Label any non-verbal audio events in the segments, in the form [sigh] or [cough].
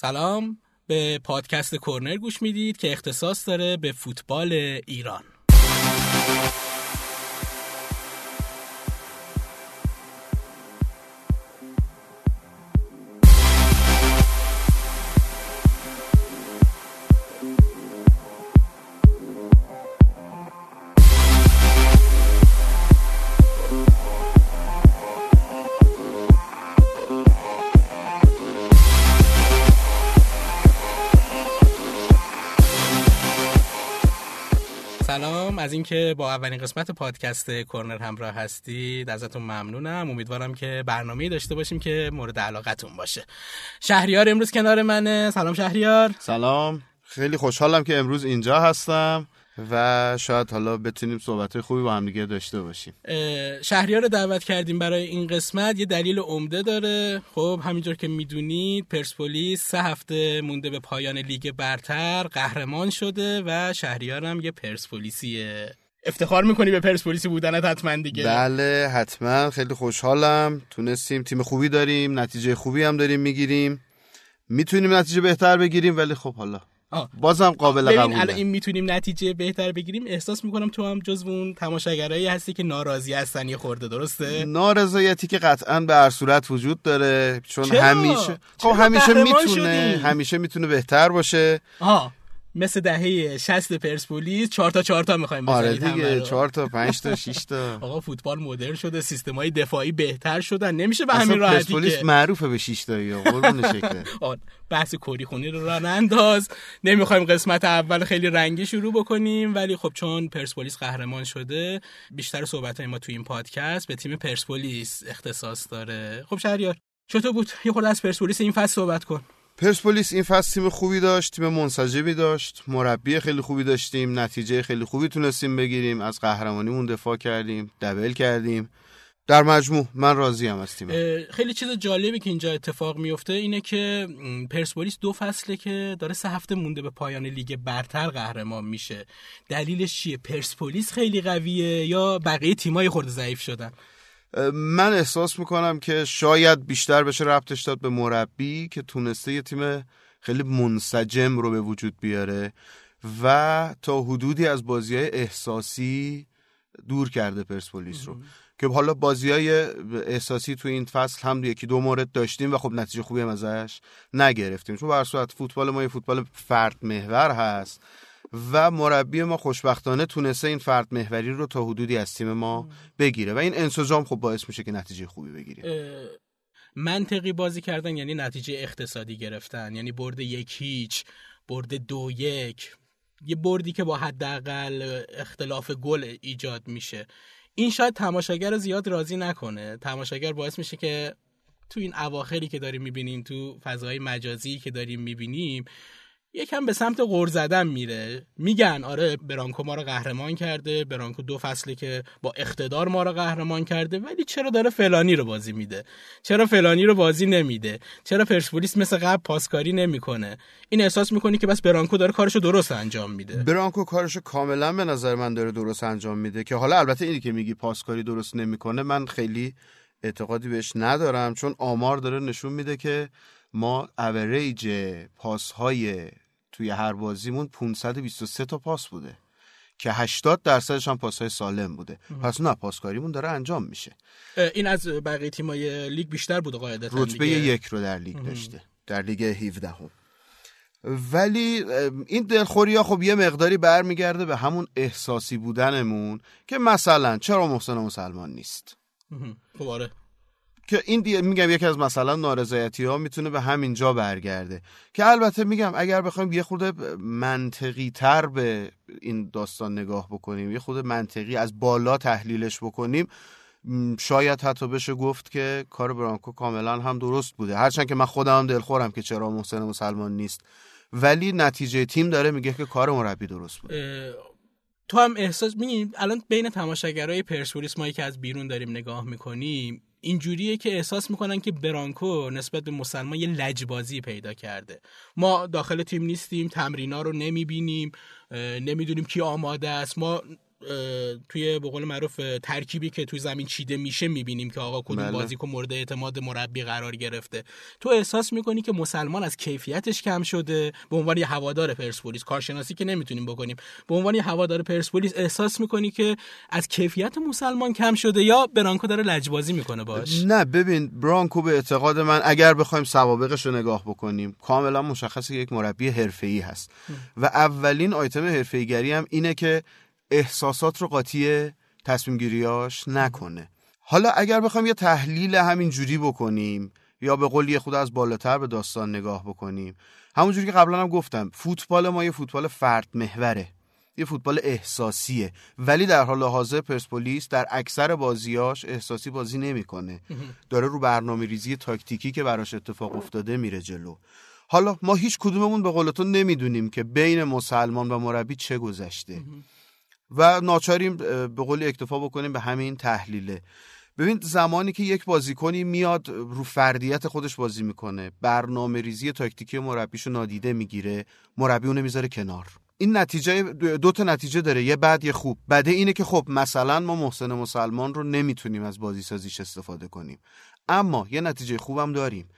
سلام. به پادکست کورنر گوش می‌دید که اختصاص داره به فوتبال ایران. اینکه با اولین قسمت پادکست کورنر همراه هستید. ازتون ممنونم. امیدوارم که برنامه داشته باشیم که مورد علاقتون باشه. شهریار امروز کنار منه. سلام شهریار. سلام. خیلی خوشحالم که امروز اینجا هستم. و شاید حالا بتونیم صحبت خوبی با هم دیگه داشته باشیم. شهریار رو دعوت کردیم برای این قسمت. یه دلیل عمده داره. خب همینجور که می‌دونید پرسپولیس سه هفته مونده به پایان لیگ برتر قهرمان شده و شهریار هم یه پرسپولیسیه. افتخار می‌کنی به پرسپولیسی بودنت حتما دیگه؟ بله حتما. خیلی خوشحالم. تونستیم تیم خوبی داریم نتیجه خوبی هم داریم می‌گیریم. می‌تونیم نتیجه بهتر بگیریم ولی خب حالا بازم قابل قبول الان این می‌تونیم نتیجه بهتر بگیریم. احساس می‌کنم تو هم جز اون تماشاگرایی هستی که ناراضی هستن. یه خورده درسته؟ نارضایتی که قطعا به هر صورت وجود داره چون همیشه خب همیشه می‌تونه همیشه می‌تونه بهتر باشه. آه. مثل دهه 60 پرسپولیس 4 تا 4 تا می‌خوایم آره دیگه 4 تا 5 تا 6 تا. [laughs] آقا فوتبال مدرن شده سیستمای دفاعی بهتر شدن. نمیشه به همین راحتی پرسپولیس که معروفه به 6 تایی قربون شکل. [laughs] بحث کوری خونی رو راه انداز نمی‌خوایم قسمت اول خیلی رنگی شروع بکنیم ولی خب چون پرسپولیس قهرمان شده بیشتر صحبت ما تو این پادکست به تیم پرسپولیس اختصاص داره. خب شهریار چطور بود؟ یه خورده از پرسپولیس این فصل صحبت کن. پرسپولیس این فصل تیم خوبی داشت تیم منسجمی داشت. مربی خیلی خوبی داشتیم نتیجه خیلی خوبی تونستیم بگیریم. از قهرمانیمون دفاع کردیم دبل کردیم. در مجموع من راضی ام از تیم. خیلی چیز جالبی که اینجا اتفاق میفته اینه که پرسپولیس دو فصله که داره سه هفته مونده به پایان لیگ برتر قهرمان میشه. دلیلش چیه؟ پرسپولیس خیلی قویه یا بقیه تیمای خورده ضعیف شدن؟ من احساس می‌کنم که شاید بیشتر بشه ربطش داد به مربی که تونسته یه تیم خیلی منسجم رو به وجود بیاره و تا حدودی از بازی های احساسی دور کرده پرسپولیس رو. که حالا بازی های احساسی تو این فصل هم یکی دو مورد داشتیم و خب نتیجه خوبی هم ازش نگرفتیم. چون بر صورت فوتبال ما یه فوتبال فرد محور هست. و مربی ما خوشبختانه تونسته این فرد محوری رو تا حدودی از تیم ما بگیره و این انسجام خب باعث میشه که نتیجه خوبی بگیریم. منطقی بازی کردن یعنی نتیجه اقتصادی گرفتن یعنی برد یک هیچ برد دو یک یه بردی که با حداقل اختلاف گل ایجاد میشه. این شاید تماشاگر زیاد راضی نکنه. تماشاگر باعث میشه که تو این اواخری که داریم می‌بینیم تو فضای مجازی که داریم می‌بینیم یکم به سمت غور زدن میره. میگن آره برانکو ما رو قهرمان کرده برانکو دو فصله که با اقتدار ما رو قهرمان کرده ولی چرا داره فلانی رو بازی میده؟ چرا فلانی رو بازی نمیده؟ چرا پرسپولیس مثل قبل پاسکاری نمی‌کنه؟ این احساس می‌کنی که بس برانکو داره کارشو درست انجام میده. برانکو کارشو کاملا به نظر من داره درست انجام میده که حالا البته اینی که میگی پاسکاری درست نمی‌کنه من خیلی اعتقادی بهش ندارم چون آمار داره نشون میده که ما اوریج پاس های توی هر بازیمون 523 تا پاس بوده که 80 درصدش هم پاسهای سالم بوده. پس نه پاسکاریمون داره انجام میشه. این از بقیه تیمای لیگ بیشتر بوده قاعدتا رتبه یک رو در لیگ داشته در لیگ 17 هم. ولی این دلخوری ها خب یه مقداری برمیگرده به همون احساسی بودنمون که مثلا چرا محسن مسلمان نیست؟ خب آره. که این دی... میگم یکی از مثلا نارضایتی ها می‌تونه به همین جا برگرده. که البته میگم اگر بخوایم یه خورده منطقی تر به این داستان نگاه بکنیم یه خورده منطقی از بالا تحلیلش بکنیم شاید حتی بشه گفت که کار برانکو کاملا هم درست بوده. هرچند که من خودم دلخورم که چرا محسن مسلمان نیست. ولی نتیجه تیم داره میگه که کار مربی درست بوده تو هم احساس میگیم الان بین تماشاگرای پرسپولیس ما که از بیرون داریم نگاه می‌کنیم. اینجوریه که احساس می‌کنن که برانکو نسبت به مسلمان یه لجبازی پیدا کرده. ما داخل تیم نیستیم تمرینا رو نمی‌بینیم نمی‌دونیم کی آماده است. ما توی به قول معروف ترکیبی که توی زمین چیده میشه می‌بینیم که آقا کدوم بله. بازیکن مورد اعتماد مربی قرار گرفته. تو احساس می‌کنی که مسلمان از کیفیتش کم شده؟ به عنوان یه هوادار پرسپولیس کارشناسی که نمی‌تونیم بکنیم. به عنوان یه هوادار پرسپولیس احساس می‌کنی که از کیفیت مسلمان کم شده یا برانکو داره لجبازی می‌کنه باش؟ نه ببین برانکو به اعتقاد من اگر بخوایم سوابقش رو نگاه بکنیم کاملا مشخصه که یک مربی حرفه‌ای هست. و اولین آیتم حرفه‌ایگری هم اینه که احساسات رو قاطی تصمیم گیریاش نکنه. حالا اگر بخوایم یه تحلیل همین جوری بکنیم یا به قول یه خود از بالاتر به داستان نگاه بکنیم همونجوری که قبلا هم گفتم فوتبال ما یه فوتبال فرد محوره یه فوتبال احساسیه. ولی در حال حاضر پرسپولیس در اکثر بازیاش احساسی بازی نمی‌کنه. داره رو برنامه ریزی تاکتیکی که براش اتفاق افتاده میره جلو. حالا ما هیچ کدوممون به قول تو نمی‌دونیم که بین مسلمان و مربی چه گذشته. و ناچاریم به قول اکتفا بکنیم به همین تحلیله. ببین زمانی که یک بازیکنی میاد رو فردیت خودش بازی می‌کنه برنامه ریزی تاکتیکی مربیشو نادیده می‌گیره مربی اونو می‌ذاره کنار. این نتیجه دو تا نتیجه داره یه بد یه خوب. بده اینه که خب مثلا ما محسن مسلمان رو نمی‌تونیم از بازی سازیش استفاده کنیم. اما یه نتیجه خوبم داریم.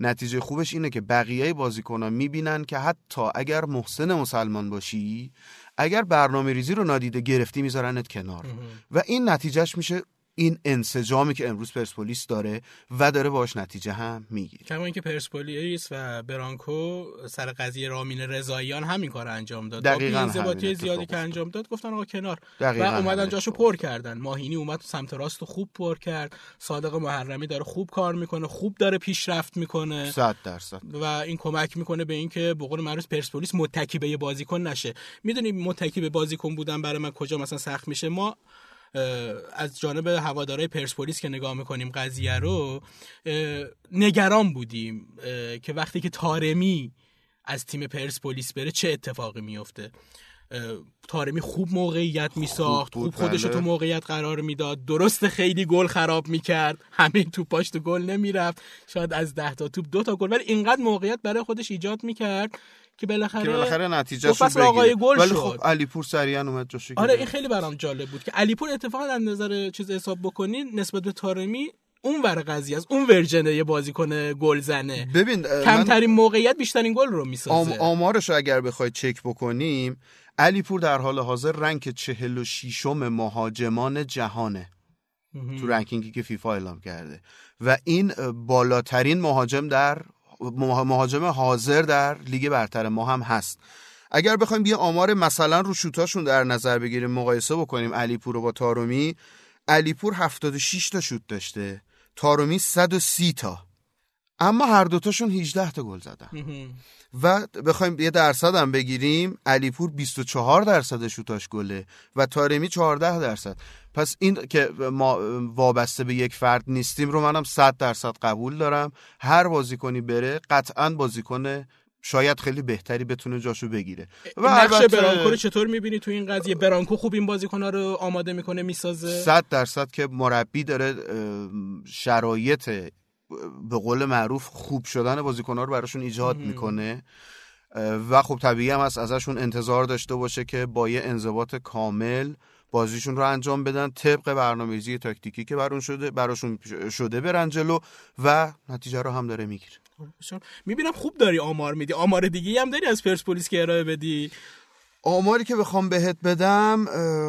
نتیجه خوبش اینه که بقیه بازیکنان می‌بینن که حتی اگر محسن مسلمان باشی اگر برنامه ریزی رو نادیده گرفتی میذارنت کنار. و این نتیجهش میشه این انسجامی که امروز پرسپولیس داره و داره باش نتیجه هم می‌گیره. کما اینکه پرسپولیس و برانکو سر قضیه رامین رضاییان همین کار انجام داد. دقیقاً با انضباطی زیادی که انجام داد گفتن آقا کنار. دقیقاً و اومدن جاشو پر کردن. ماهینی اومد تو سمت راست خوب پر کرد. صادق محرمی داره خوب کار می‌کنه خوب داره پیشرفت می‌کنه. صد درصد. و این کمک می‌کنه به اینکه به قول معروف پرسپولیس متکی به بازیکن نشه. می‌دونی متکی به بازیکن بودن برای من کجا مثلا سخت میشه؟ ما از جانب هوادارهای پرسپولیس که نگاه می‌کنیم قضیه رو نگران بودیم که وقتی که تارمی از تیم پرسپولیس بره چه اتفاقی میفته تارمی خوب موقعیت میساخت خوب, بود، خودش رو بله. تو موقعیت قرار می‌داد. درست خیلی گل خراب می‌کرد. همین توپاش تو گل نمی‌رفت. شاید از ده تا توپ دو تا گل ولی اینقدر موقعیت برای خودش ایجاد می‌کرد که بالاخره که بالاخره نتیجه آقای گل ولی. خب علیپور سریعا اومد جاشو آره. این خیلی برام جالب بود که علیپور اتفاقا از نظر چیز حساب بکنین نسبت به تارمی اون ور قضیه است. اون ورژن یه بازیکن گل زنه ببین من کمترین موقعیت بیشترین گل رو آم می‌سازه. آمارش رو اگر بخوای چک بکنیم علیپور در حال حاضر rank 46 مهاجمان جهانه. تو ranking ی که فیفا اعلام کرده. و این بالاترین مهاجم در مه- مهاجم حاضر در لیگ برتر ما هم هست. اگر بخوایم یه آمار مثلا رو شوتاشون در نظر بگیریم مقایسه بکنیم علیپور رو با تارومی علیپور 76 تا شوت داشته تارومی 130 تا. اما هر دوتاشون 18 تا گل زدن. و بخوایم یه درصد هم بگیریم علیپور 24 درصد شوتاش گله و تارمی 14 درصد. پس این که ما وابسته به یک فرد نیستیم رو منم 100 درصد قبول دارم. هر بازیکنی بره قطعا بازیکن شاید خیلی بهتری بتونه جاشو بگیره. و نقش البته برانکو رو چطور می‌بینی تو این قضیه؟ برانکو خوب این بازیکن‌ها رو آماده می‌کنه می‌سازه؟ 100 درصد که مربی داره شرایط به قول معروف خوب شدن بازیکن‌ها رو براشون ایجاد می‌کنه. و خب طبیعی هم هست ازشون انتظار داشته باشه که با یه انضباط کامل بازیشون رو انجام بدن طبق برنامه‌ریزی تاکتیکی که برون شده براشون شده برن جلو و نتیجه رو هم داره می‌گیره. می‌بینم خوب داری آمار میدی. آمار دیگه هم داری از پرسپولیس که ارائه بدی؟ آماری که بخوام بهت بدم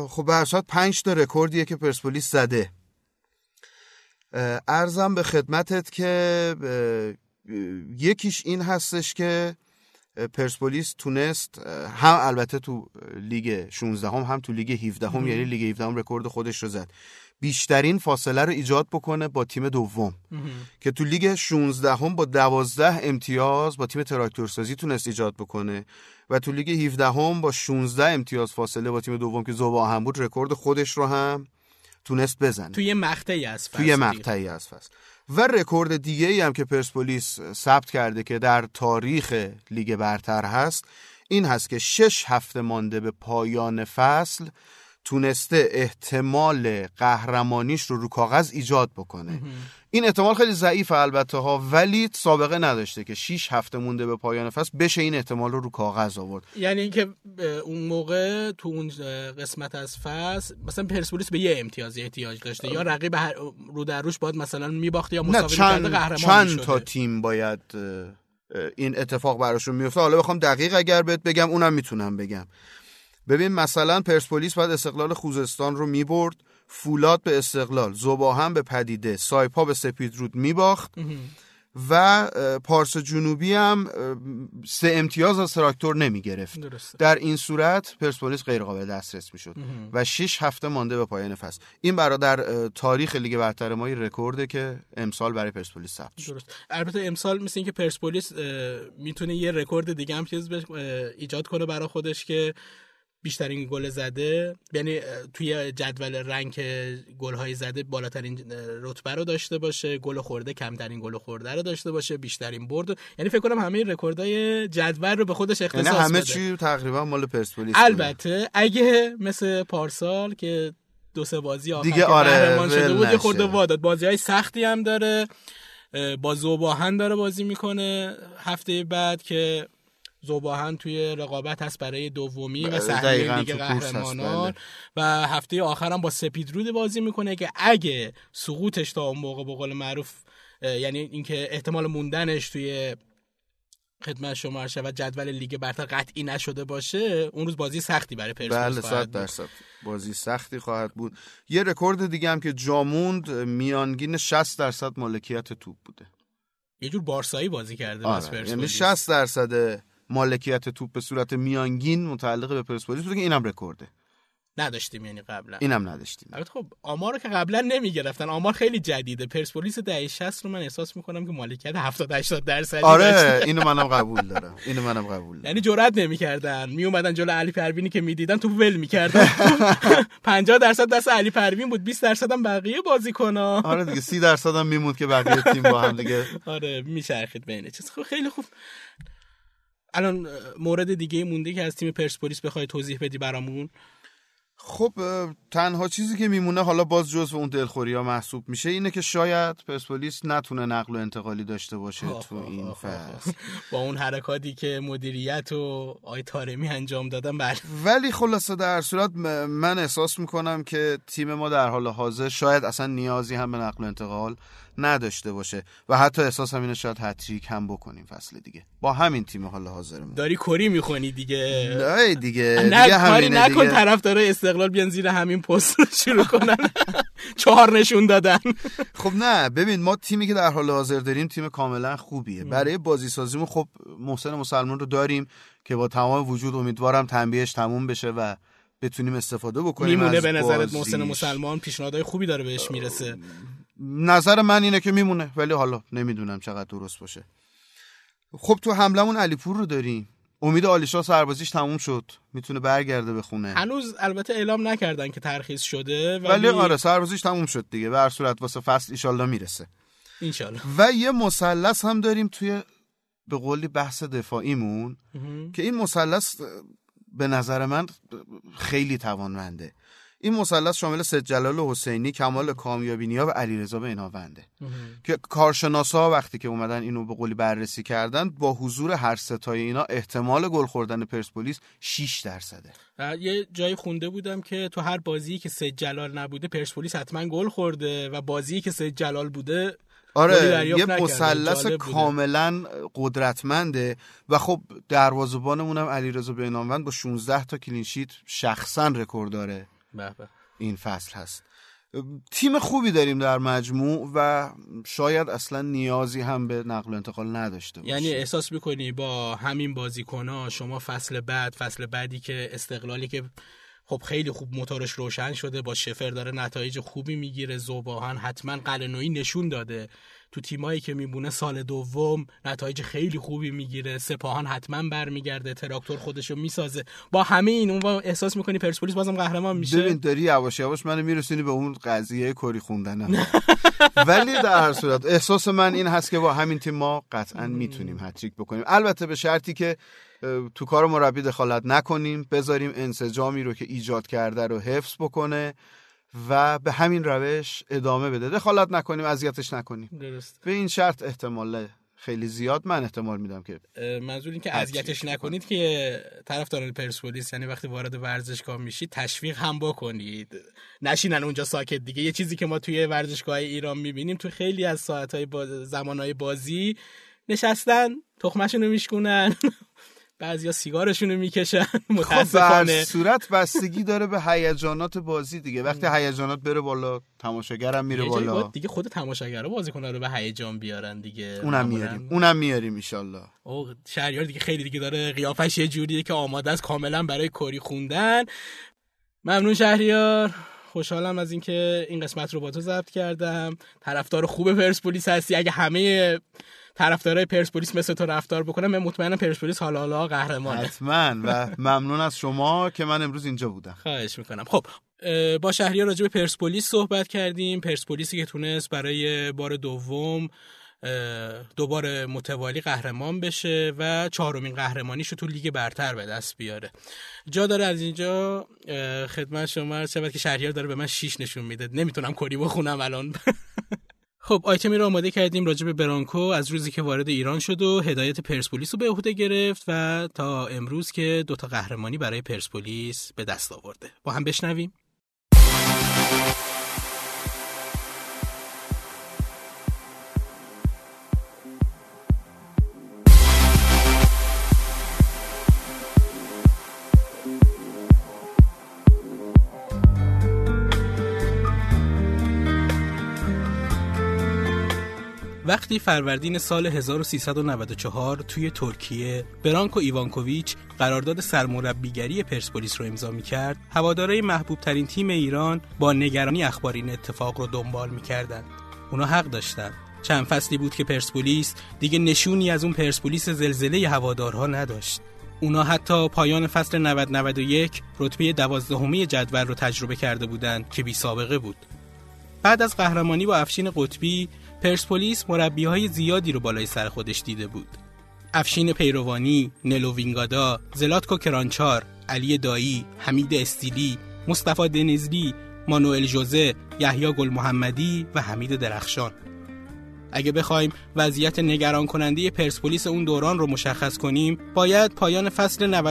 خب صورت پنج تا رکوردیه که پرسپولیس زده. ارزم به خدمتت که یکیش این هستش که پرسپولیس تونست هم البته تو لیگ 16 هم, هم تو لیگ 17 هم یعنی لیگ 17 هم رکورد خودش رو زد. بیشترین فاصله رو ایجاد بکنه با تیم دوم. که تو لیگ 16 هم با 12 امتیاز با تیم تراکتورسازی تونست ایجاد بکنه و تو لیگ 17 هم با 16 امتیاز فاصله با تیم دوم که ذوب‌آهن بود رکورد خودش رو هم تونست بزنه. توی مقطعی از فصل توی مقطعی از فصل. و رکورد دیگه ای هم که پرسپولیس ثبت کرده که در تاریخ لیگ برتر هست این هست که شش هفته مانده به پایان فصل تونسته احتمال قهرمانیش رو رو کاغذ ایجاد بکنه. این احتمال خیلی ضعیف البته ها ولی سابقه نداشته که 6 هفته مونده به پایان فصل بشه این احتمال رو رو کاغذ آورد. یعنی اینکه اون موقع تو اون قسمت از فصل مثلا پرسپولیس به یه امتیازی احتیاج داشته یا رقیب رو در روش باید مثلا میباخت یا مساوی چند, قهرمان چند تا تیم باید این اتفاق براشون میفته حالا بخوام دقیق اگر بهت بگم اونم می‌تونم بگم. ببین مثلا پرسپولیس باید استقلال خوزستان رو می‌برد فولاد به استقلال زباهم به پدیده سایپا به سپیدرود میباخت و پارس جنوبی هم سه امتیاز از تراکتور نمی گرفت در این صورت پرسپولیس غیر قابل دسترس می شد و شش هفته مانده به پایان فصل. این برای در تاریخ لیگ برتر ما رکورده که امسال برای پرسپولیس ثبت شد. درست. البته امسال مثل اینکه پرسپولیس می‌تونه یه رکورد دیگه هم چیز ایجاد کنه برای خودش که بیشترین گل زده یعنی توی جدول rank گل های زده بالاترین رتبه رو داشته باشه گل خورده کمترین گل خورده رو داشته باشه بیشترین برد. یعنی فکر کنم همه رکوردهای جدول رو به خودش اختصاص یعنی همه چی تقریبا مال پرسپولیس البته اگه مثل پارسال که دو سه بازی آخر دیگه آره شده بود یه خورده واداد. بازی های سختی هم داره با زوباهن داره بازی می‌کنه. هفته بعد که زوباهن توی رقابت هست برای دومی و سهمیه لیگ قهرمانان. بله. و هفته آخرم با سپیدرود بازی می‌کنه که اگه سقوطش تا اون موقع به قول معروف یعنی اینکه احتمال موندنش توی خدمت شما شود جدول لیگ برتر قطعی نشده باشه اون روز بازی سختی برای پرسپولیس بله صد درصد. بازی سختی خواهد بود. یه رکورد دیگه هم که جاموند میانگین 60 درصد مالکیت توپ بوده. یه جور بارسایی بازی کرده آره. یعنی 60 درصد مالکیت توپ به صورت میانگین متعلق به پرسپولیس بوده که اینم رکورده. نداشتیم یعنی قبلا. اینم نداشتیم. البته خب آمار رو که قبلا نمی‌گرفتن آمار خیلی جدیده. پرسپولیس دهه 60 رو من احساس می‌کنم که مالکیت 70 80 درصدی آره اینو منم قبول دارم. اینو منم قبول دارم. یعنی جرئت نمی‌کردن. می اومدن جلو علی پروینی که می‌دیدن تو ول می‌کردن. 50 [laughs] درصد دست علی پروین بود 20 درصد هم بقیه بازیکن‌ها. آره دیگه 30 درصد هم میموند که بقیه تیم با هم دیگه [laughs] آره میچرخید بین چیز. خب خیلی خوب. الان مورد دیگه مونده که از تیم پرسپولیس بخوای توضیح بدی برامون؟ خب تنها چیزی که میمونه حالا باز جزو اون دلخوری ها محسوب میشه اینه که شاید پرسپولیس نتونه نقل و انتقالی داشته باشه تو این فصل. [laughs] با اون حرکاتی که مدیریت و آی تارمی انجام دادن بله. ولی خلاصه در صورت من احساس می‌کنم که تیم ما در حال حاضر شاید اصلا نیازی هم به نقل و انتقال نداشته باشه و حتی احساس هم اینه شاید هتریک هم بکنیم فصل دیگه. با همین تیم حالا حاضرمون. داری کری می‌خونی دیگه؟ نه دیگه. نه دیگه کاری نکن طرف داره استقلال بیان زیر همین پست شروع کنن. [laughs] چهار نشون دادن. [laughs] خب نه ببین ما تیمی که در حال حاضر داریم تیم کاملا خوبیه. برای بازی سازیمون خب محسن مسلمان رو داریم که با تمام وجود امیدوارم تنبیهش تموم بشه و بتونیم استفاده بکنیم میمونه به نظرت محسن مسلمان. پیشنهادهای خوبی داره بهش می‌رسه. نظر من اینه که میمونه ولی حالا نمی‌دونم چقدر درست باشه. خب تو حملمون علیپور رو داریم. امید آلیشا سربازیش تموم شد. می‌تونه برگرده به خونه. هنوز البته اعلام نکردن که ترخیص شده ولی, ولی آره سربازیش تموم شد دیگه. به هر صورت واسه فصل ایشالله می‌رسه. انشالله. و یه مثلث هم داریم توی به قولی بحث دفاعیمون که این مثلث به نظر من خیلی توانمنده. این مثلث شامل سید جلال حسینی کمال کامیابی و علیرضا بیناونده که کارشناسا وقتی که اومدن اینو به قولی بررسی کردن با حضور هر ستای اینا احتمال گل خوردن پرسپولیس 6 درصده. یه جایی خونده بودم که تو هر بازی که سید جلال نبوده پرسپولیس حتما گل خورده و بازی که سید جلال بوده آره یه مثلث کاملا قدرتمنده و خب دروازه‌بانمون هم علیرضا بیرانوند با 16 تا clean sheet شخصا رکورد داره. این فصل هست. تیم خوبی داریم در مجموع و شاید اصلا نیازی هم به نقل و انتقال نداشته باشیم. یعنی احساس می‌کنی با همین بازیکن شما فصل بعد فصل بعدی که استقلالی که خب خیلی خوب موتورش روشن شده با شفر داره نتایج خوبی می‌گیره ذوب‌آهن حتما قلعه‌نویی نشون داده. تو تیمایی که میمونه سال دوم نتایج خیلی خوبی می‌گیره. سپاهان حتما برمیگرده. تراکتور خودشو می‌سازه. با همه این اون احساس می‌کنی پرسپولیس بازم قهرمان میشه؟ ببین داری یواش یواش منو میرسونی به اون قضیه کری خوندن ولی در هر صورت احساس من این هست که با همین تیم ما قطعا می‌تونیم هتریک بکنیم. البته به شرطی که تو کار مربی دخالت نکنیم. بذاریم انسجامی رو که ایجاد کرده رو حفظ بکنه. و به همین روش ادامه بده. دخالت نکنیم اذیتش نکنیم. درست. به این شرط احتمال خیلی زیاد من احتمال میدم که منظور این که اذیتش نکنید که طرفداران پرسپولیس یعنی وقتی وارد ورزشگاه میشید تشویق هم بکنید. نشینن اونجا ساکت دیگه. یه چیزی که ما توی ورزشگاه ایران می‌بینیم تو خیلی از ساعتهای باز... زمانهای بازی نشستن تخمشون رو میشکنن [laughs] بعضیا سیگارشون رو می‌کشن متاسفانه. خب صورت بستگی داره به هیجانات بازی دیگه. وقتی هیجانات بره بالا تماشاگرم میره بالا. دیگه خود تماشاگرا بازیکن‌ها رو به هیجان بیارن دیگه اونم میاریم اونم میاریم ان او شهریار دیگه خیلی دیگه داره قیافش یه جوریه که آماده است کاملا برای کری خوندن. ممنون شهریار. خوشحالم از اینکه این قسمت رو با تو ضبط کردم. طرفدار خوب پرسپولیس هستی. اگه همه طرفدارای پرسپولیس مثل تو رفتار بکنم من مطمئنم پرسپولیس حالا حالا قهرمانه. حتما. و ممنون از شما که من امروز اینجا بودم. خواهش می‌کنم. خب با شهریار راجع به پرسپولیس صحبت کردیم. پرسپولیسی که تونست برای بار دوم دوباره متوالی قهرمان بشه و چهارمین قهرمانیشو تو لیگ برتر به دست بیاره. جا داره از اینجا خدمت شما شود که شهریار داره به من شیش نشون میده. نمی‌تونم کری بخونم الان. [laughs] خب آیتمی رو آماده کردیم راجع به برانکو از روزی که وارد ایران شد و هدایت پرسپولیس رو به عهده گرفت و تا امروز که دوتا قهرمانی برای پرسپولیس به دست آورده. با هم بشنویم. وقتی فروردین سال 1394 توی ترکیه برانکو ایوانکوویچ قرارداد سرمربیگری پرسپولیس رو امضا می‌کرد هوادارای محبوب ترین تیم ایران با نگرانی اخبار این اتفاق رو دنبال می‌کردند. اونا حق داشتن. چند فصلی بود که پرسپولیس دیگه نشونی از اون پرسپولیس زلزله هوادارها نداشت. اونا حتی پایان فصل 90 91 رتبه دوازدهمی جدول رو تجربه کرده بودند که بی سابقه بود. بعد از قهرمانی با افشین قطبی پرسپولیس مربی های زیادی رو بالای سر خودش دیده بود. افشین پیروانی، نلو وینگادا، زلاتکو کرانچار، علی دایی، حمید استیلی، مصطفی دنزلی، مانوئل جوزه، یحیی گل محمدی و حمید درخشان. اگه بخوایم وضعیت نگران کننده پرسپولیس اون دوران رو مشخص کنیم باید پایان فصل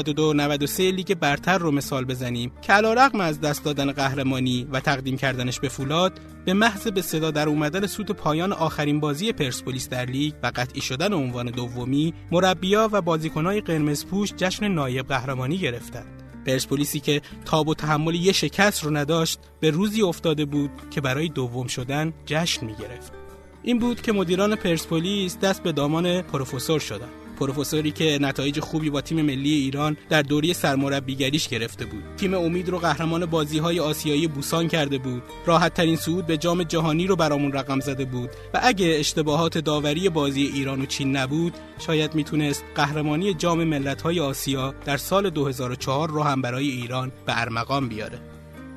92-93 لیگ برتر رو مثال بزنیم که علیرغم از دست دادن قهرمانی و تقدیم کردنش به فولاد به محض به صدا در اومدن سوت پایان آخرین بازی پرسپولیس در لیگ و قطعی شدن عنوان دومی مربیا و بازیکنهای قرمزپوش جشن نایب قهرمانی گرفتند پرسپولیسی که تاب و تحمل یه شکست رو نداشت به روزی افتاده بود که برای دوم شدن جشن می گرفت. این بود که مدیران پرسپولیس دست به دامان پروفسور شدند پروفسوری که نتایج خوبی با تیم ملی ایران در دوره سرمربیگریش گرفته بود. تیم امید رو قهرمان بازی های آسیایی بوسان کرده بود. راحت ترین صعود به جام جهانی رو برامون رقم زده بود. و اگه اشتباهات داوری بازی ایران و چین نبود شاید می‌تونست قهرمانی جام ملت های آسیا در سال 2004 رو هم برای ایران به ارمغان بیاره.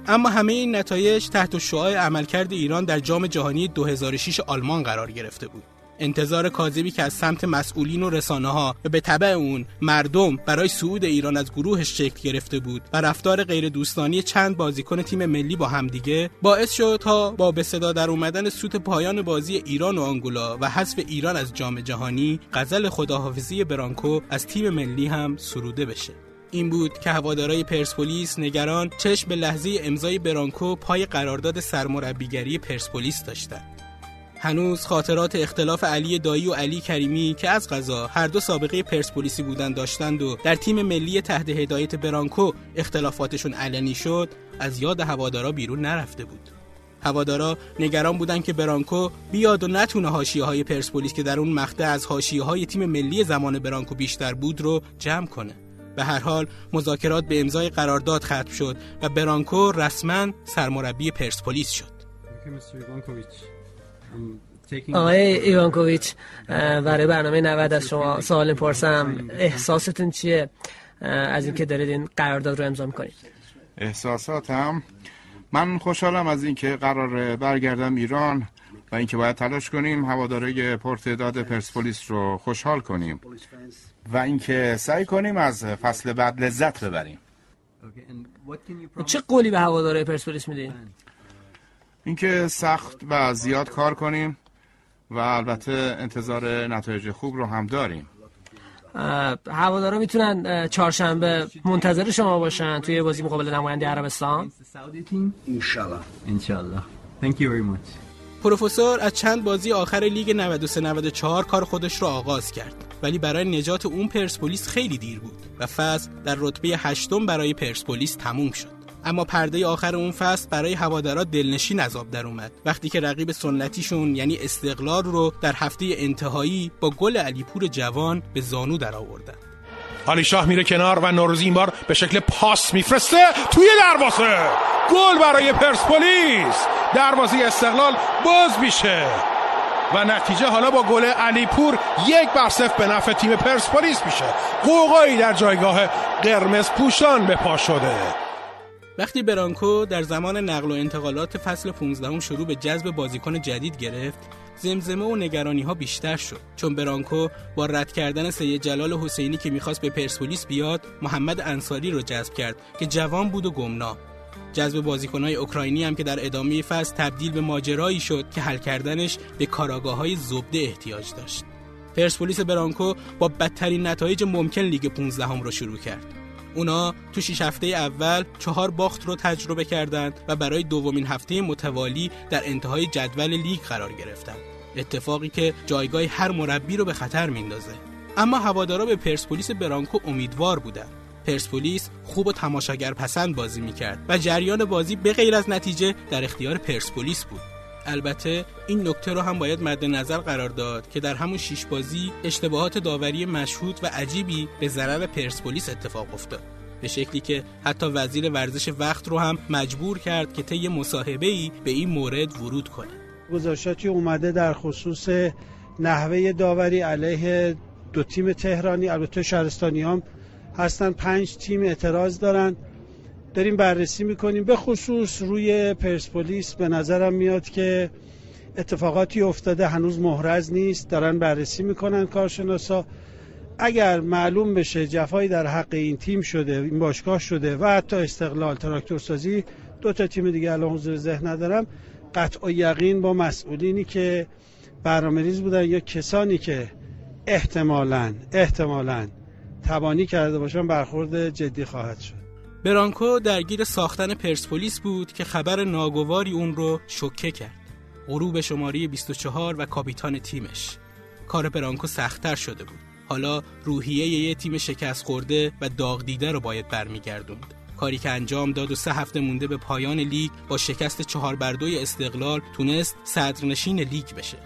اما همه این نتایج تحت شعاع عملکرد ایران در جام جهانی 2006 آلمان قرار گرفته بود. انتظار کاذبی که از سمت مسئولین و رسانه ها و به طبع اون مردم برای صعود ایران از گروهش شکل گرفته بود و رفتار غیر دوستانی چند بازیکن تیم ملی با همدیگه باعث شد تا با به صدا در اومدن سوت پایان بازی ایران و آنگولا و حذف ایران از جام جهانی غزل خداحافظی برانکو از تیم ملی هم سروده بشه این بود که هوادارای پرسپولیس نگران چشم به لحظه امضای برانکو پای قرارداد سرمربیگری پرسپولیس داشتند. هنوز خاطرات اختلاف علی دایی و علی کریمی که از غذا هر دو سابقه پرسپولیسی بودن داشتند و در تیم ملی تحت هدایت برانکو اختلافاتشون علنی شد از یاد هوادارا بیرون نرفته بود. هوادارا نگران بودند که برانکو بیاد و نتونه حاشیه های پرسپولیس که در اون مقطع از حاشیه های تیم ملی زمان برانکو بیشتر بود رو جمع کنه. به هر حال مذاکرات به امضای قرارداد ختم شد و برانکو رسما سرمربی پرسپولیس شد. آقای ایوانکوویچ برای برنامه 90 از شما سوال پرسم. احساستون چیه؟ از اینکه دارید این قرارداد رو امضا می‌کنید احساساتم؟ من خوشحالم از اینکه قرار برگردم ایران و اینکه باید تلاش کنیم هواداره پرتعداد پرسپولیس رو خوشحال کنیم. و اینکه سعی کنیم از فصل بعد لذت ببریم. چه قولی به هواداره پرسپولیس میدین اینکه سخت و زیاد کار کنیم و البته انتظار نتایج خوب رو هم داریم. هوادارا می‌تونن چهارشنبه منتظر شما باشن توی بازی مقابل نماینده عربستان. انشالله. انشالله. Thank you very much. پروفسور از چند بازی آخر لیگ 93 94 کار خودش رو آغاز کرد. ولی برای نجات اون پرسپولیس خیلی دیر بود و فصل در رتبه هشتم برای پرسپولیس تموم شد. اما پرده آخر اون فصل برای هوادارا دلنشین آب در اومد. وقتی که رقیب سنتیشون یعنی استقلال رو در هفته انتهایی با گل علیپور جوان به زانو در آوردن علی شاه میره کنار و نوروزی این بار به شکل پاس میفرسته توی دروازه. گل برای پرسپولیس. دروازه استقلال باز میشه. و نتیجه حالا با گل علیپور یک بر صفر به نفع تیم پرسپولیس میشه. قوقایی در جایگاه قرمز پوشان به پا شده. وقتی برانکو در زمان نقل و انتقالات فصل 15 شروع به جذب بازیکن جدید گرفت زمزمه و نگرانی ها بیشتر شد. چون برانکو با رد کردن سید جلال حسینی که می‌خواست به پرسپولیس بیاد محمد انصاری رو جذب کرد که جوان بود و گمنام. جذب بازیکنهای اوکراینی هم که در ادامه فصل تبدیل به ماجرایی شد که حل کردنش به کاراگاه های زبده احتیاج داشت پرسپولیس برانکو با بدترین نتایج ممکن لیگ 15 هم رو شروع کرد اونا تو شیش هفته اول چهار باخت رو تجربه کردند و برای دومین هفته متوالی در انتهای جدول لیگ قرار گرفتند. اتفاقی که جایگاه هر مربی رو به خطر میندازه. اما هوادارا به پرسپولیس برانکو امیدوار بودند. پرسپولیس خوب و تماشاگر پسند بازی می‌کرد و جریان بازی به غیر از نتیجه در اختیار پرسپولیس بود. البته این نکته رو هم باید مد نظر قرار داد که در همون شیش بازی اشتباهات داوری مشهود و عجیبی به ضرر پرسپولیس اتفاق افتاد به شکلی که حتی وزیر ورزش وقت رو هم مجبور کرد که طی ای به این مورد ورود کنه گزارشاتی اومده در خصوص نحوه داوری علیه دو تیم تهرانی البته شهرستانی هم هستن. پنج تیم اعتراض دارن. داریم بررسی می‌کنیم. به خصوص روی پرسپولیس به نظرم میاد که اتفاقاتی افتاده. هنوز محرز نیست. دارن بررسی می‌کنن کارشناسا. اگر معلوم بشه جفایی در حق این تیم شده این باشگاه شده و حتی استقلال تراکتورسازی دو تا تیم دیگه الان حضور ذهن ندارم قطع و یقین با مسئولینی که برنامه ریز بودن یا کسانی که احتمالاً احتمالاً تبانی کرده باشن برخورد جدی خواهد شد برانکو درگیر ساختن پرسپولیس بود که خبر ناگواری اون رو شوکه کرد. غروب شماره 24 و کاپیتان تیمش. کار برانکو سختتر شده بود. حالا روحیه یه تیم شکست خورده و داغ دیده رو باید برمیگردوند. کاری که انجام داد و سه هفته مونده به پایان لیگ با شکست چهار بردوی استقلال تونست صدرنشین لیگ بشه.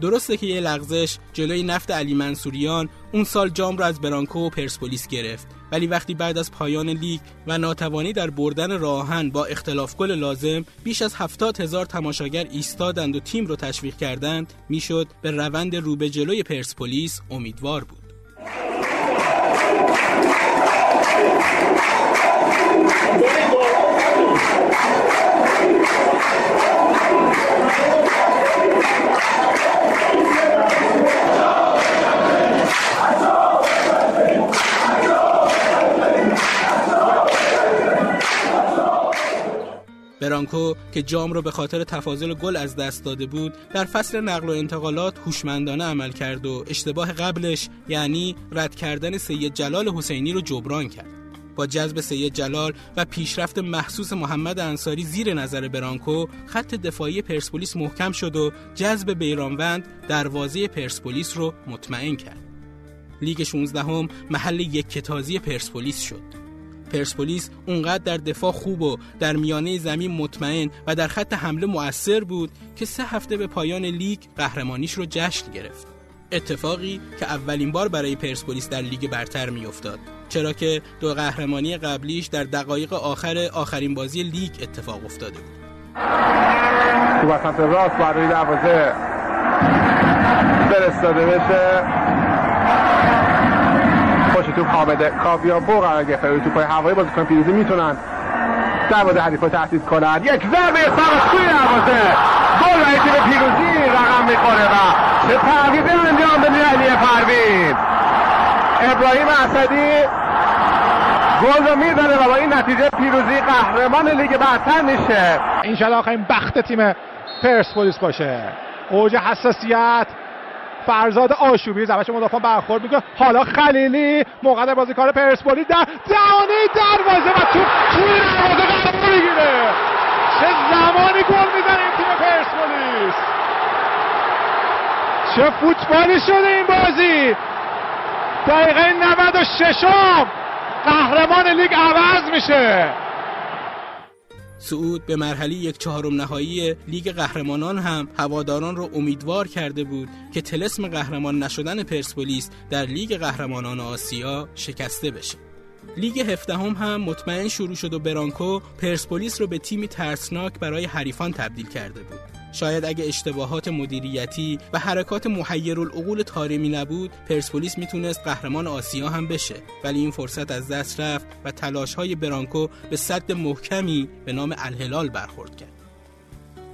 درسته که یه لغزش جلوی نفت علی منصوریان اون سال جام رو از برانکو و پرسپولیس گرفت. ولی وقتی بعد از پایان لیگ و ناتوانی در بردن راهن با اختلاف گل لازم بیش از هفتاد هزار تماشاگر ایستادند و تیم رو تشویق کردند می‌شد به روند رو به جلوی پرسپولیس امیدوار بود. برانکو که جام رو به خاطر تفاضل گل از دست داده بود در فصل نقل و انتقالات هوشمندانه عمل کرد و اشتباه قبلش یعنی رد کردن سید جلال حسینی رو جبران کرد. با جذب سید جلال و پیشرفت محسوس محمد انصاری زیر نظر برانکو خط دفاعی پرسپولیس محکم شد و جذب بیرانوند دروازه پرسپولیس رو مطمئن کرد. لیگ 16 هم محل یک کتازی پرسپولیس شد. پرسپولیس اونقدر در دفاع خوب و در میانه زمین مطمئن و در خط حمله مؤثر بود که سه هفته به پایان لیگ قهرمانیش رو جشن گرفت. اتفاقی که اولین بار برای پرسپولیس در لیگ برتر میافتاد. چرا که دو قهرمانی قبلیش در دقایق آخر آخرین بازی لیگ اتفاق افتاده بود. تو وسط راست برای دروازه فرستاده بشه. خوش توپ حامد کاویاپور قرار گرفته روی توپای هوایی بازیکن پیروزی می‌تونن دروازه حریف رو تهدید کنن. یک ضربه سقف توی دروازه. گل تیم پیروزی رقم می‌خوره و چه تعویضی انجام به علی پروین ابراهیم اسدی گل رو می‌زنه و با این نتیجه پیروزی قهرمان لیگ برتر میشه. این آخرین بخت تیم پرسپولیس باشه. اوج حساسیت فرزاد آشوبی زبش مدافع برخورد می‌کنه. حالا خلیلی موقع بازیکن پرسپولیس در دهانه دروازه و تو توی دروازه قرار می‌گیره. چه زمانی گل می‌زنه این تیم پرسپولیس؟ چه فوتبالی شده این بازی دقیقه 96 قهرمان لیگ عوض میشه سعود به مرحله یک چهارم نهایی لیگ قهرمانان هم هواداران را امیدوار کرده بود که تلسم قهرمان نشدن پرسپولیس در لیگ قهرمانان آسیا شکسته بشه. لیگ هفدهم هم مطمئن شروع شد و برانکو پرسپولیس رو به تیمی ترسناک برای حریفان تبدیل کرده بود. شاید اگه اشتباهات مدیریتی و حرکات العقول تارمی نبود پرسپولیس می‌تونست قهرمان آسیا هم بشه. ولی این فرصت از دست رفت و تلاش های برانکو به صد محکمی به نام الهلال برخورد کرد.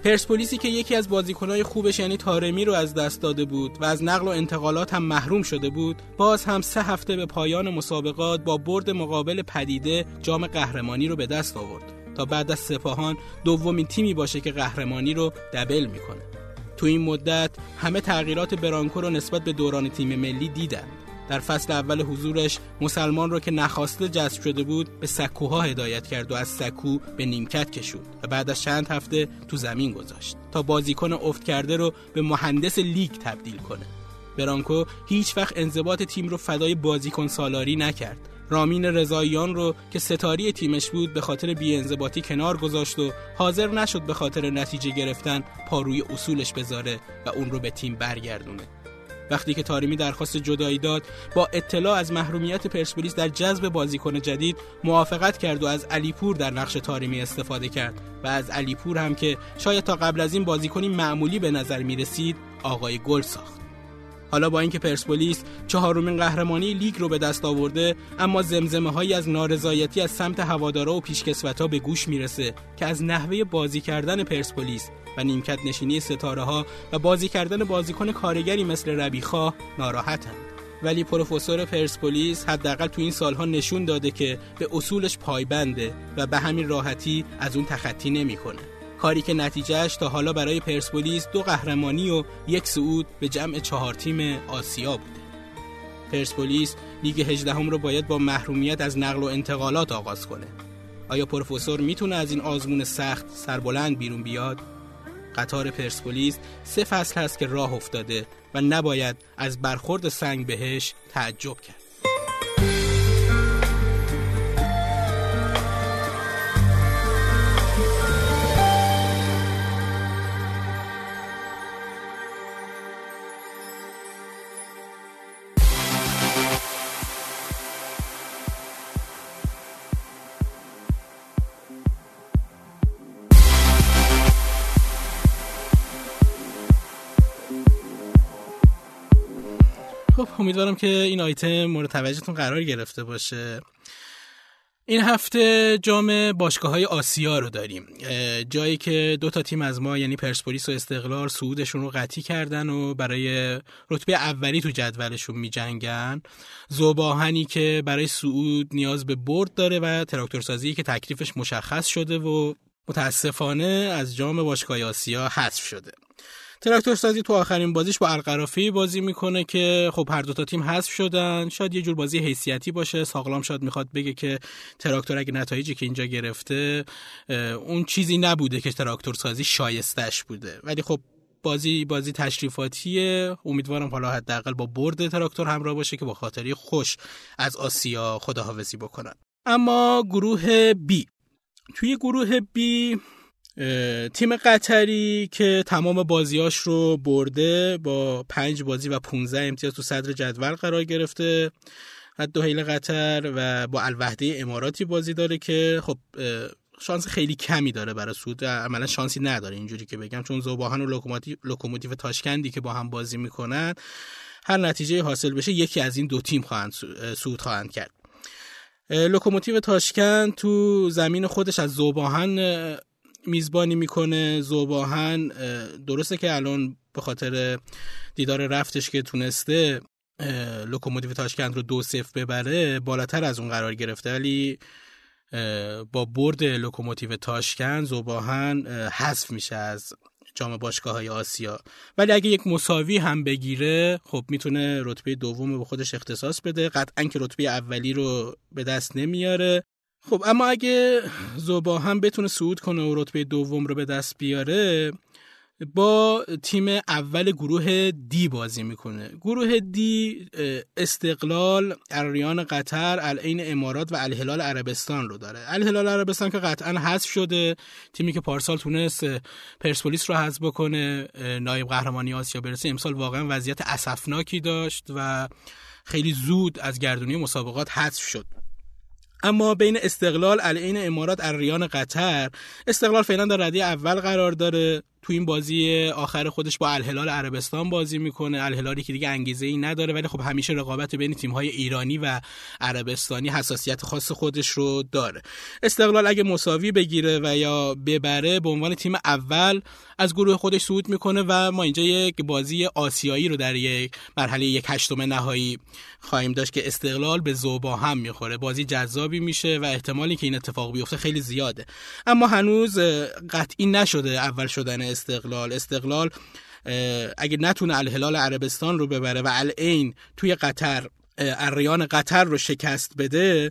پرسپولیسی که یکی از بازیکنهای خوبش یعنی تارمی رو از دست داده بود و از نقل و انتقالات هم محروم شده بود باز هم سه هفته به پایان مسابقات با برد مقابل پدیده جام قهرمانی رو به دست آورد. تا بعد از سپاهان دومین تیمی باشه که قهرمانی رو دبل می‌کنه. تو این مدت همه تغییرات برانکو رو نسبت به دوران تیم ملی دیدن. در فصل اول حضورش مسلمان رو که نخواسته جذب شده بود به سکوها هدایت کرد و از سکو به نیمکت کشود و بعد از چند هفته تو زمین گذاشت تا بازیکن افت کرده رو به مهندس لیگ تبدیل کنه. برانکو هیچ وقت انضباط تیم رو فدای بازیکن سالاری نکرد. رامین رضاییان رو که ستاری تیمش بود به خاطر بیانضباطی کنار گذاشت و حاضر نشد به خاطر نتیجه گرفتن پاروی اصولش بذاره و اون رو به تیم برگردونه. وقتی که تاریمی درخواست جدایی داد با اطلاع از محرومیت پرسپولیس در جذب بازیکن جدید موافقت کرد و از علیپور در نقش تاریمی استفاده کرد و از علیپور هم که شاید تا قبل از این بازیکنی معمولی به نظر می رسید آقای گل ساخت. حالا با اینکه پرسپولیس چهارمین قهرمانی لیگ رو به دست آورده اما زمزمه هایی از نارضایتی از سمت هوادارا و پیشکسوتا به گوش می‌رسه که از نحوه بازی کردن پرسپولیس و نیمکت نشینی ستاره ها و بازی کردن بازیکن کارگری مثل ربیخا ناراحتند ولی پروفسور پرسپولیس حداقل تو این سالها نشون داده که به اصولش پایبنده و به همین راحتی از اون تخطی نمی‌کنه. کاری که نتیجهش تا حالا برای پرسپولیس دو قهرمانی و یک صعود به جمع چهار تیم آسیا بوده. پرسپولیس لیگ 18 هم رو باید با محرومیت از نقل و انتقالات آغاز کنه. آیا پروفسور می‌تونه از این آزمون سخت سربلند بیرون بیاد؟ قطار پرسپولیس سه فصل هست که راه افتاده و نباید از برخورد سنگ بهش تعجب کرد. خب امیدوارم که این آیتم مورد توجهتون قرار گرفته باشه. این هفته جام باشگاه های آسیا رو داریم. جایی که دو تا تیم از ما یعنی پرسپولیس و استقلال صعودشون رو قطعی کردن و برای رتبه اولی تو جدولشون می جنگن زوباهنی که برای صعود نیاز به برد داره و تراکتورسازی که تکلیفش مشخص شده و متاسفانه از جام باشگاه آسیا حذف شده. تراکتور سازی تو آخرین بازیش با الغرافه بازی می‌کنه که خب هر دو تا تیم حذف شدن. شاید یه جور بازی حیثیتی باشه. ساغلام شاید می‌خواد بگه که تراکتور اگه نتایجی که اینجا گرفته اون چیزی نبوده که تراکتور سازی شایستش بوده. ولی خب بازی بازی تشریفاتیه. امیدوارم حالا حداقل با برد تراکتور همراه باشه که با خاطری خوش از آسیا خداحافظی بکنن. اما گروه B. توی گروه B تیم قطری که تمام بازیاش رو برده با پنج بازی و 15 امتیاز تو صدر جدول قرار گرفته. الدحیل قطر و با الوحده اماراتی بازی داره که خب شانس خیلی کمی داره برای صعود. عملا شانسی نداره اینجوری که بگم چون ذوب‌آهن و لوکوموتیو تاشکندی که با هم بازی می‌کنن هر نتیجه حاصل بشه یکی از این دو تیم خواهند سود خواهند کرد. لوکوموتیو تاشکند تو زمین خودش از ذوب‌آهن میزبانی می‌کنه ذوب‌آهن درسته که الان به خاطر دیدار رفتش که تونسته لوکوموتیو تاشکند رو دو صفر ببره بالاتر از اون قرار گرفته. ولی با برد لوکوموتیو تاشکند ذوب‌آهن حذف میشه از جام باشگاه های آسیا. ولی اگه یک مساوی هم بگیره خب می‌تونه رتبه دوم رو به خودش اختصاص بده. قطعا که رتبه اولی رو به دست نمیاره. خب اما اگه زوبا هم بتونه صعود کنه و رتبه دوم رو به دست بیاره با تیم اول گروه دی بازی می‌کنه. گروه دی استقلال اریان قطر العین امارات و الهلال عربستان رو داره. الهلال عربستان که قطعا حذف شده تیمی که پارسال تونست پرسپولیس رو حذف بکنه نایب قهرمانی آسیا برسه. امسال واقعا وضعیت اسفناکی داشت و خیلی زود از گردونی مسابقات حذف شد. اما بین استقلال علیین امارات اریان قطر استقلال فعلا در ردی اول قرار داره. تو این بازی آخر خودش با الهلال عربستان بازی می‌کنه. الهلالی که دیگه انگیزه ای نداره ولی خب همیشه رقابت بین تیم های ایرانی و عربستانی حساسیت خاص خودش رو داره. استقلال اگه مساوی بگیره و یا ببره به عنوان تیم اول از گروه خودش صعود می‌کنه و ما اینجا یک بازی آسیایی رو در یک مرحله یک هشتم نهایی خواهیم داشت که استقلال به زوبا هم می‌خوره. بازی جذابی میشه و احتمالی که این اتفاق بیفته خیلی زیاده. اما هنوز قطعی نشده اول شدن استقلال. استقلال اگه نتونه الهلال عربستان رو ببره و العین توی قطر اریان قطر رو شکست بده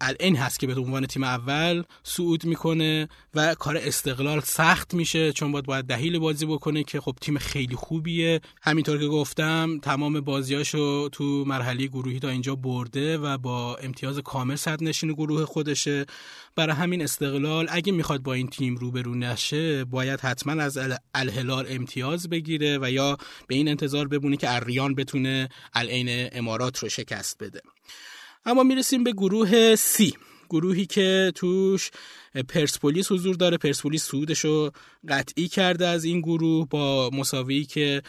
الان هست که به عنوان تیم اول صعود می‌کنه و کار استقلال سخت میشه چون باید باید دهیل بازی بکنه که خب تیم خیلی خوبیه. همینطور که گفتم تمام بازیاشو تو مرحله گروهی تا اینجا برده و با امتیاز کامل صد نشین گروه خودشه. برای همین استقلال اگه می‌خواد با این تیم روبرو نشه باید حتما از الهلال امتیاز بگیره و یا به این انتظار ببونه که اریان بتونه العین امارات رو شکست بده. اما می‌رسیم به گروه سی گروهی که توش پرسپولیس حضور داره. پرسپولیس سودش رو قطعی کرده از این گروه با مساوی که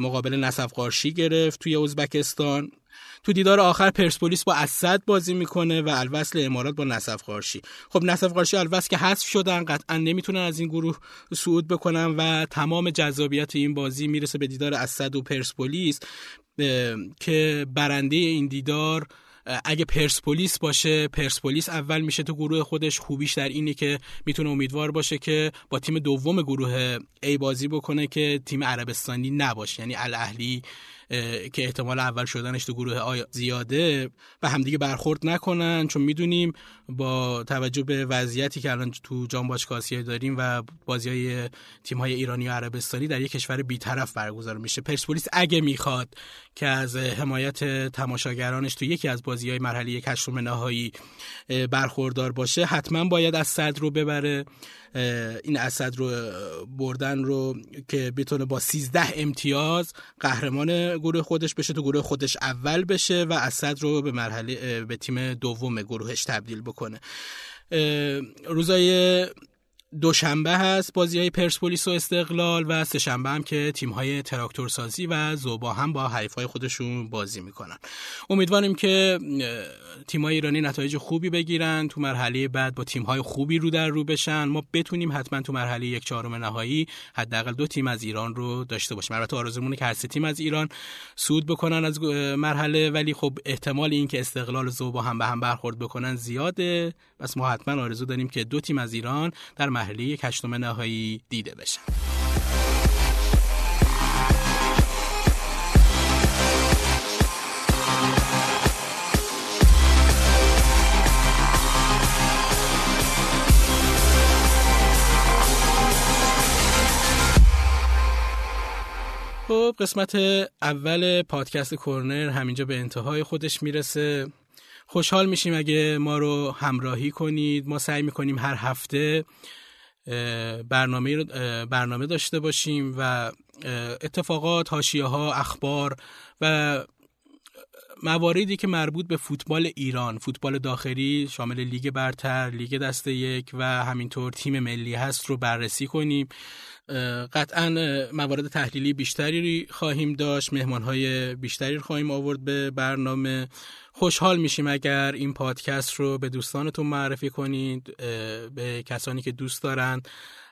مقابل نصف قارشی گرفت توی ازبکستان. تو دیدار آخر پرسپولیس با اسد بازی می‌کنه و الوصل امارات با نصف قارشی خب نصف قارشی الوصل که حذف شدن قطعا نمی‌تونن از این گروه صعود بکنن و تمام جذابیت این بازی می‌رسه به دیدار اسد و پرسپولیس. که برنده این دیدار اگه پرسپولیس باشه پرسپولیس اول میشه تو گروه خودش خوبیش در اینه که می‌تونه امیدوار باشه که با تیم دوم گروه ای بازی بکنه که تیم عربستانی نباشه. یعنی الاهلی که احتمال اول شدنش تو گروه آی زیاده و همدیگه برخورد نکنن چون می‌دونیم با توجه به وضعیتی که الان تو جام باشگاه داریم و بازی های تیم های ایرانی و عربستانی در یک کشور بیطرف برگزار میشه. پرسپولیس اگه می‌خواد که از حمایت تماشاگرانش تو یکی از بازی های مرحله هشتم نهایی برخوردار باشه حتما باید از صد رو ببره. این اسد رو بردن رو که بتونه با 13 امتیاز قهرمان گروه خودش بشه تو گروه خودش اول بشه و اسد رو به مرحله به تیم دوم گروهش تبدیل بکنه. روزای دوشنبه هست بازی های پرسپولیس و استقلال و سه شنبه هم که تیم های تراکتور سازی و زوبا هم با حریف های خودشون بازی می‌کنن. امیدواریم که تیم های ایرانی نتایج خوبی بگیرن. تو مرحله بعد با تیم های خوبی رو در رو بشن. ما بتونیم حتما تو مرحله یک چهارم نهایی حداقل دو تیم از ایران رو داشته باشیم. البته آرزومونه که هر سه تیم از ایران سود بکنن از مرحله ولی خب احتمال این که استقلال و زوبا هم به هم برخورد بکنن زیاده. پس ما حتما آرزو داریم که دو تیم از ایران در یک هشتم نهایی دیده بشن خب قسمت اول پادکست کورنر همینجا به انتهای خودش می‌رسه. خوشحال میشیم اگه ما رو همراهی کنید. ما سعی می‌کنیم هر هفته برنامه برنامه داشته باشیم و اتفاقات، حاشیه ها، اخبار و مواردی که مربوط به فوتبال ایران فوتبال داخلی شامل لیگ برتر لیگ دسته یک و همینطور تیم ملی هست رو بررسی کنیم. قطعا موارد تحلیلی بیشتری خواهیم داشت. مهمانهای بیشتری خواهیم آورد به برنامه. خوشحال میشیم اگر این پادکست رو به دوستانتون معرفی کنید به کسانی که دوست دارن.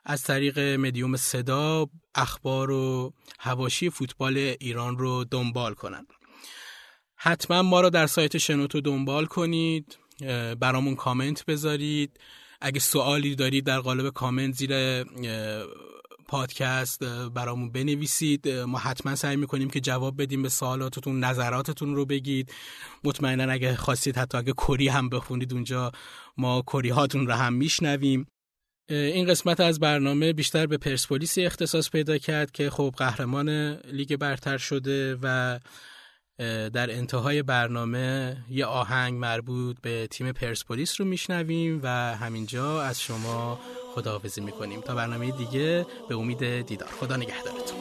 از طریق مدیوم صدا اخبار و هواشی فوتبال ایران رو دنبال کنند حتما ما رو در سایت شنوتو دنبال کنید برامون کامنت بذارید. اگه سوالی دارید در قالب کامنت زیر پادکست برامون بنویسید. ما حتما سعی می‌کنیم که جواب بدیم به سوالاتتون نظراتتون رو بگید. مطمئنا اگه خواستید حتی اگه کری هم بخونید اونجا ما کری هاتون رو هم میشنویم. این قسمت از برنامه بیشتر به پرسپولیسی اختصاص پیدا کرد که خب قهرمان لیگ برتر شده و در انتهای برنامه یه آهنگ مربوط به تیم پرسپولیس رو میشنویم و همینجا از شما خداحافظی می‌کنیم. تا برنامه دیگه به امید دیدار. خدا نگهدارتون.